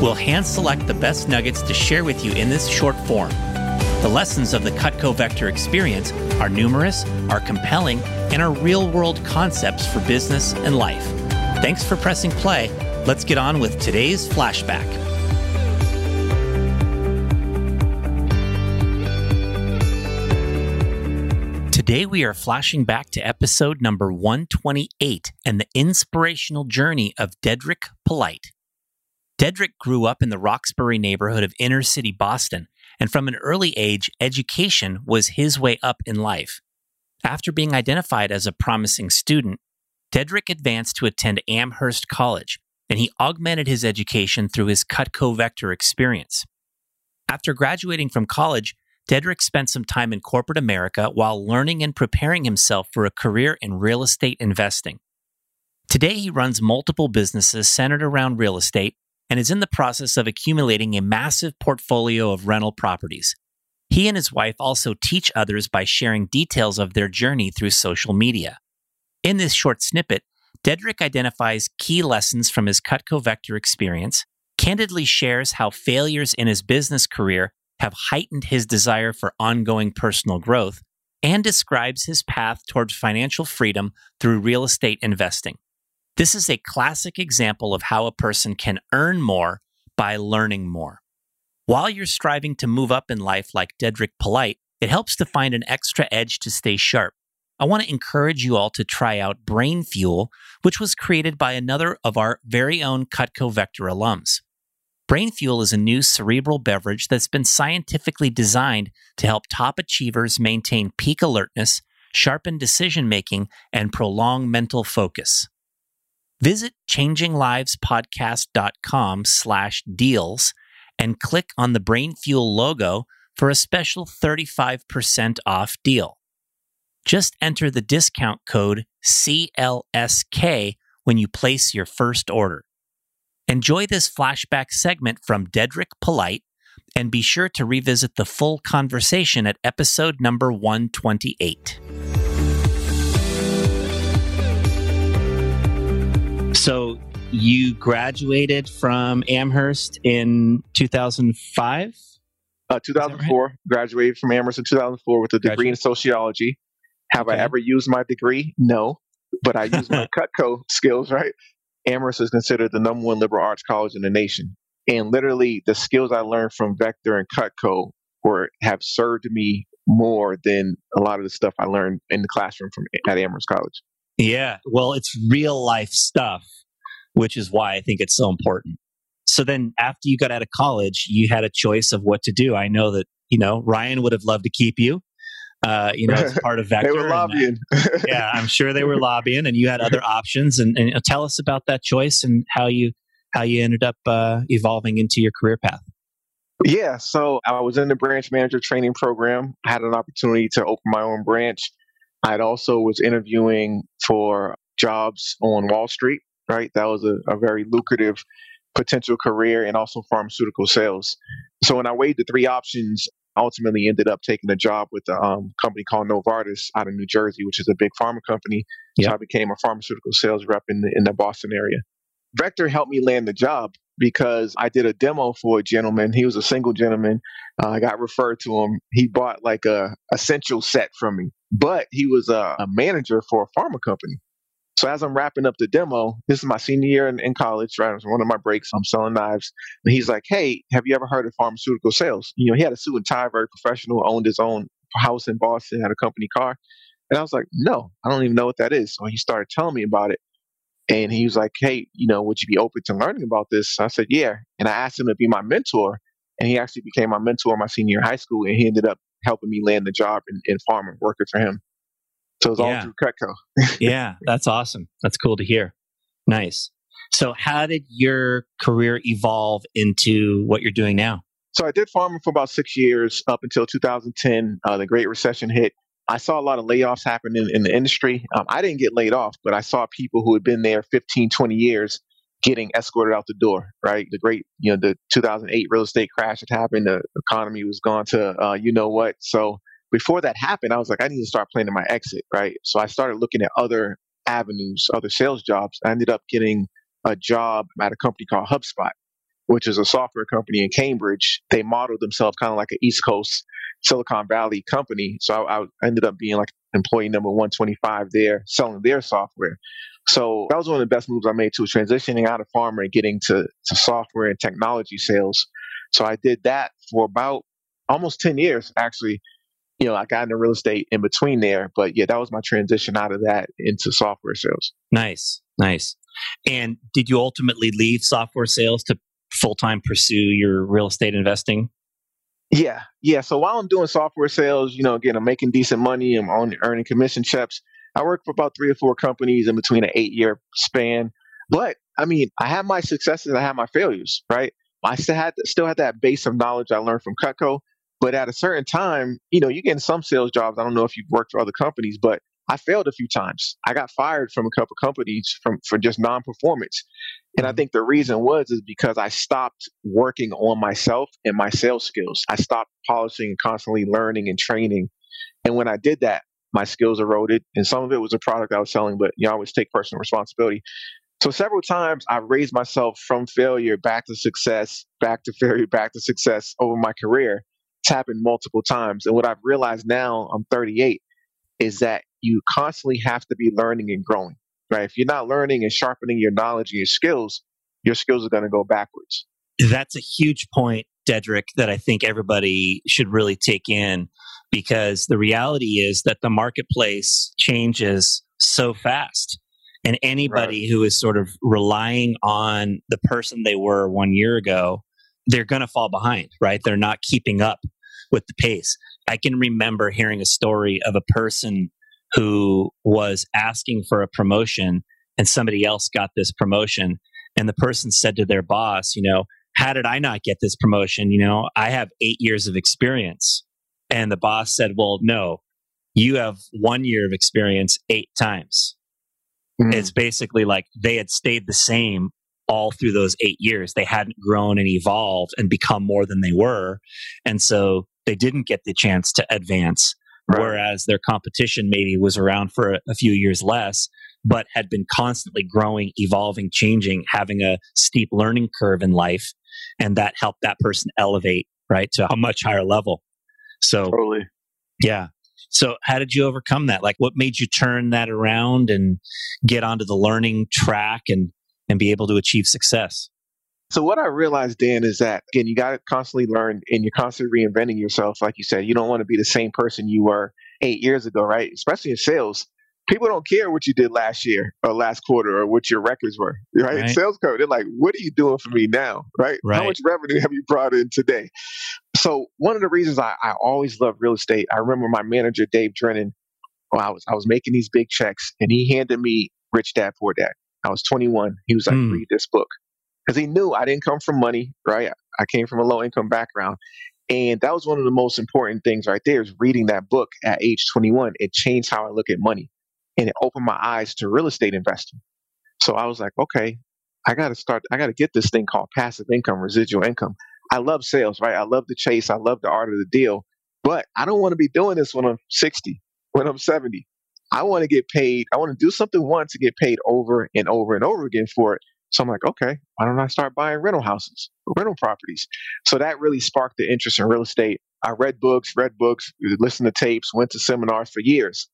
We'll hand select the best nuggets to share with you in this short form. The lessons of the Cutco Vector experience are numerous, are compelling, and are real world concepts for business and life. Thanks for pressing play. Let's get on with today's flashback. Today, we are flashing back to episode number 128 and the inspirational journey of Dedrick Polite. Dedrick grew up in the Roxbury neighborhood of inner city Boston, and from an early age, education was his way up in life. After being identified as a promising student, Dedrick advanced to attend Amherst College, and he augmented his education through his Cutco Vector experience. After graduating from college, Dedrick spent some time in corporate America while learning and preparing himself for a career in real estate investing. Today, he runs multiple businesses centered around real estate and is in the process of accumulating a massive portfolio of rental properties. He and his wife also teach others by sharing details of their journey through social media. In this short snippet, Dedrick identifies key lessons from his Cutco Vector experience, candidly shares how failures in his business career have heightened his desire for ongoing personal growth, and describes his path towards financial freedom through real estate investing. This is a classic example of how a person can earn more by learning more. While you're striving to move up in life like Dedrick Polite, it helps to find an extra edge to stay sharp. I want to encourage you all to try out Brain Fuel, which was created by another of our very own Cutco Vector alums. Brain Fuel is a new cerebral beverage that's been scientifically designed to help top achievers maintain peak alertness, sharpen decision making, and prolong mental focus. Visit changinglivespodcast.com slash deals and click on the Brain Fuel logo for a special 35% off deal. Just enter the discount code CLSK when you place your first order. Enjoy this flashback segment from Dedrick Polite and be sure to revisit the full conversation at episode number 128. So you graduated from Amherst in 2005? Uh, 2004, right? graduated from Amherst in 2004 with a degree Graduate. in sociology. Have okay. I ever used my degree? No, but I use my Cutco skills, right? Amherst is considered the number one liberal arts college in the nation. And literally, the skills I learned from Vector and Cutco were have served me more than a lot of the stuff I learned in the classroom from at Amherst College. Yeah. Well, it's real life stuff, which is why I think it's so important. So then after you got out of college, you had a choice of what to do. I know that, you know, Ryan would have loved to keep you. Uh, you know, as part of Vector. they were lobbying. And, yeah, I'm sure they were lobbying, and you had other options. And, and tell us about that choice and how you how you ended up uh, evolving into your career path. Yeah, so I was in the branch manager training program. I had an opportunity to open my own branch I also was interviewing for jobs on Wall Street, right? That was a, a very lucrative potential career and also pharmaceutical sales. So when I weighed the three options, I ultimately ended up taking a job with a um, company called Novartis out of New Jersey, which is a big pharma company. Yep. So I became a pharmaceutical sales rep in the, in the Boston area. Vector helped me land the job because I did a demo for a gentleman. He was a single gentleman. Uh, I got referred to him. He bought like a essential set from me, but he was a, a, manager for a pharma company. So as I'm wrapping up the demo, this is my senior year in, in college, right? It was one of my breaks. I'm selling knives, and he's like, "Hey, have you ever heard of pharmaceutical sales?" You know, he had a suit and tie, very professional, owned his own house in Boston, had a company car. And I was like, no, I don't even know what that is. So he started telling me about it. And he was like, Hey, you know, would you be open to learning about this? I said, Yeah. And I asked him to be my mentor. And he actually became my mentor in my senior high school. And he ended up helping me land the job in, in pharma, working for him. So it was yeah. all through Cutco. yeah, that's awesome. That's cool to hear. Nice. So, how did your career evolve into what you're doing now? So, I did pharma for about six years up until 2010. Uh, the Great Recession hit. I saw a lot of layoffs happen in, in the industry. Um, I didn't get laid off, but I saw people who had been there 15, 20 years getting escorted out the door, right? The great, you know, the 2008 real estate crash had happened. The economy was gone to, uh, you know what. So before that happened, I was like, I need to start planning my exit, right? So I started looking at other avenues, other sales jobs. I ended up getting a job at a company called HubSpot, which is a software company in Cambridge. They modeled themselves kind of like an East Coast Silicon Valley company. So I, I ended up being like employee number 125 there, selling their software. So that was one of the best moves I made to transitioning out of pharma and getting to, to software and technology sales. So I did that for about almost 10 years, actually. You know, I got into real estate in between there, but yeah, that was my transition out of that into software sales. Nice, nice. And did you ultimately leave software sales to full time pursue your real estate investing? Yeah, yeah. So while I'm doing software sales, you know, again, I'm making decent money. I'm on earning commission checks. I worked for about three or four companies in between an eight year span. But I mean, I had my successes, I had my failures, right? I still had still had that base of knowledge I learned from Cutco. But at a certain time, you know, you get in some sales jobs. I don't know if you've worked for other companies, but I failed a few times. I got fired from a couple companies from for just non-performance. And I mm-hmm. think the reason was is because I stopped working on myself and my sales skills. I stopped polishing and constantly learning and training. And when I did that, my skills eroded, and some of it was a product I was selling, but you always take personal responsibility. So several times I raised myself from failure back to success, back to failure, back to success over my career. It's happened multiple times. And what I've realized now, I'm 38, is that you constantly have to be learning and growing. Right? If you're not learning and sharpening your knowledge and your skills, your skills are going to go backwards. That's a huge point, Dedrick, that I think everybody should really take in because the reality is that the marketplace changes so fast. And anybody right. who is sort of relying on the person they were one year ago, they're going to fall behind, right? They're not keeping up with the pace. I can remember hearing a story of a person who was asking for a promotion and somebody else got this promotion. And the person said to their boss, you know, how did I not get this promotion? You know, I have eight years of experience. And the boss said, Well, no, you have one year of experience eight times. Mm-hmm. It's basically like they had stayed the same all through those eight years. They hadn't grown and evolved and become more than they were. And so they didn't get the chance to advance. Right. Whereas their competition maybe was around for a, a few years less, but had been constantly growing, evolving, changing, having a steep learning curve in life. And that helped that person elevate, right, to a much higher level. So totally. Yeah. So how did you overcome that? Like what made you turn that around and get onto the learning track and and be able to achieve success? So what I realized, Dan, is that again, you got to constantly learn and you're constantly reinventing yourself. Like you said, you don't want to be the same person you were eight years ago, right? Especially in sales people don't care what you did last year or last quarter or what your records were, right? right. Sales code, they're like, what are you doing for me now, right? right? How much revenue have you brought in today? So one of the reasons I, I always love real estate, I remember my manager Dave Drennan. Well, I was I was making these big checks, and he handed me Rich Dad Poor Dad. I was 21. He was like, mm. read this book because he knew I didn't come from money, right? I came from a low income background. And that was one of the most important things right there is reading that book at age 21. It changed how I look at money and it opened my eyes to real estate investing. So I was like, okay, I got to start, I got to get this thing called passive income, residual income. I love sales, right? I love the chase. I love the art of the deal, but I don't want to be doing this when I'm 60, when I'm 70. I want to get paid. I want to do something once to get paid over and over and over again for it. So I'm like, okay, why don't I start buying rental houses, rental properties? So that really sparked the interest in real estate. I read books, read books, listened to tapes, went to seminars for years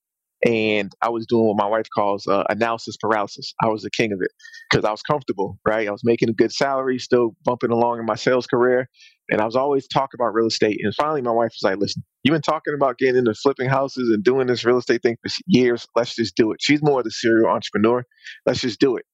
and I was doing what my wife calls uh, analysis paralysis. I was the king of it because I was comfortable, right? I was making a good salary, still bumping along in my sales career, and I was always talking about real estate. And finally, my wife was like, "Listen, you've been talking about getting into flipping houses and doing this real estate thing for years. Let's just do it." She's more the serial entrepreneur. Let's just do it.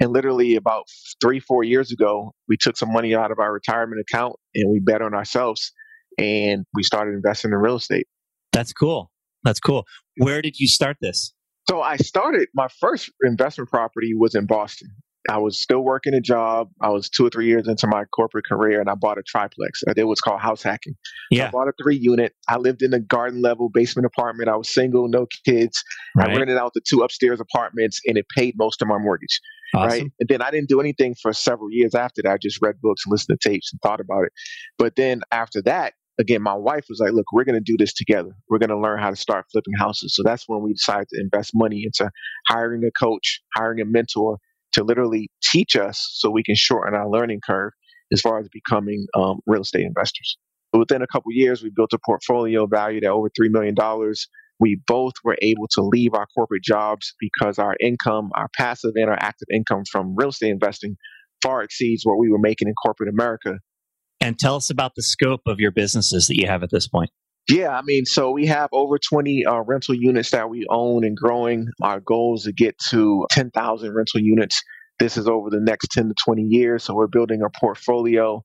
And literally about three, four years ago, we took some money out of our retirement account and we bet on ourselves, and we started investing in real estate. That's cool. That's cool. Where did you start this? So I started my first investment property was in Boston. I was still working a job. I was two or three years into my corporate career, and I bought a triplex. Uh, I did what's called house hacking. Yeah. I bought a three unit. I lived in a garden level basement apartment. I was single, no kids. Right. I rented out the two upstairs apartments, and it paid most of my mortgage. Awesome. Right. And then I didn't do anything for several years after that. I just read books and listened to tapes and thought about it. But then after that, again, my wife was like, look, we're going to do this together. We're going to learn how to start flipping houses. So that's when we decided to invest money into hiring a coach, hiring a mentor to literally teach us so we can shorten our learning curve as far as becoming um, real estate investors. So within a couple years, we built a portfolio valued at over $3 million. We both were able to leave our corporate jobs because our income, our passive and our active income from real estate investing far exceeds what we were making in corporate America and tell us about the scope of your businesses that you have at this point. Yeah, I mean, so we have over 20 uh, rental units that we own and growing. Our goal is to get to 10,000 rental units. This is over the next 10 to 20 years. So we're building a portfolio.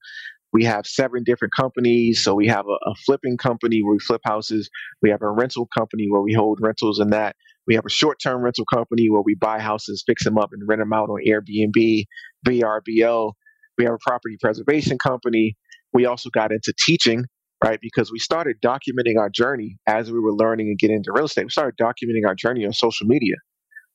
We have seven different companies. So we have a, a flipping company where we flip houses. We have a rental company where we hold rentals and that. We have a short term rental company where we buy houses, fix them up, and rent them out on Airbnb, VRBO. We have a property preservation company. We also got into teaching, right? Because we started documenting our journey as we were learning and getting into real estate. We started documenting our journey on social media.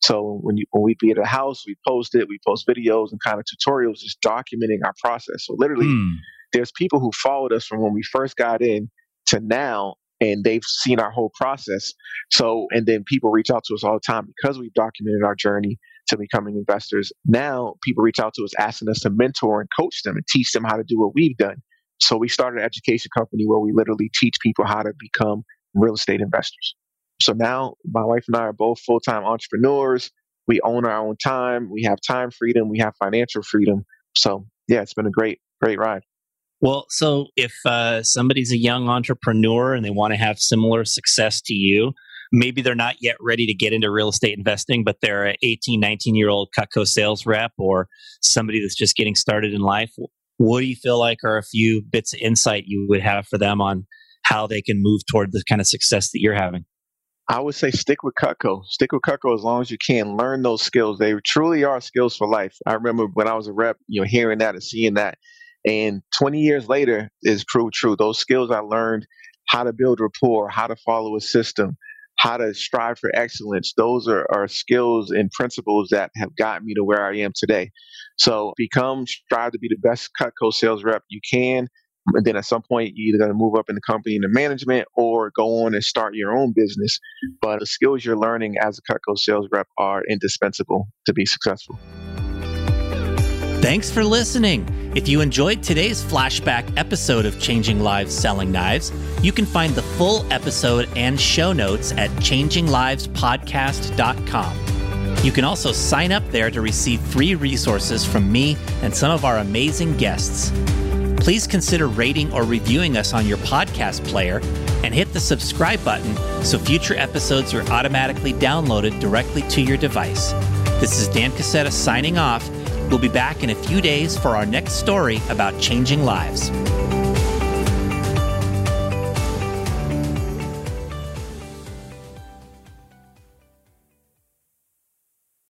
So when you when we'd be at a house, we post it, we post videos and kind of tutorials, just documenting our process. So literally, Hmm. there's people who followed us from when we first got in to now, and they've seen our whole process. So and then people reach out to us all the time because we've documented our journey to becoming investors. Now people reach out to us asking us to mentor and coach them and teach them how to do what we've done. So we started an education company where we literally teach people how to become real estate investors. So now my wife and I are both full time entrepreneurs. We own our own time. We have time freedom. We have financial freedom. So yeah, it's been a great, great ride. Well, so if uh, somebody's a young entrepreneur and they want to have similar success to you, maybe they're not yet ready to get into real estate investing, but they're an 18, 19 year old Cutco sales rep or somebody that's just getting started in life. What do you feel like are a few bits of insight you would have for them on how they can move toward the kind of success that you're having? I would say stick with Cutco. Stick with Cutco as long as you can. Learn those skills. They truly are skills for life. I remember when I was a rep, you know, hearing that and seeing that. And 20 years later is proved true. Those skills I learned how to build rapport, how to follow a system, how to strive for excellence. Those are, are skills and principles that have gotten me to where I am today. So become, strive to be the best Cutco sales rep you can. And then at some point, you're either going to move up in the company into management or go on and start your own business. But the skills you're learning as a Cutco sales rep are indispensable to be successful. Thanks for listening. If you enjoyed today's flashback episode of Changing Lives Selling Knives, you can find the full episode and show notes at changinglivespodcast.com. You can also sign up there to receive free resources from me and some of our amazing guests. Please consider rating or reviewing us on your podcast player and hit the subscribe button so future episodes are automatically downloaded directly to your device. This is Dan Casetta signing off. We'll be back in a few days for our next story about changing lives.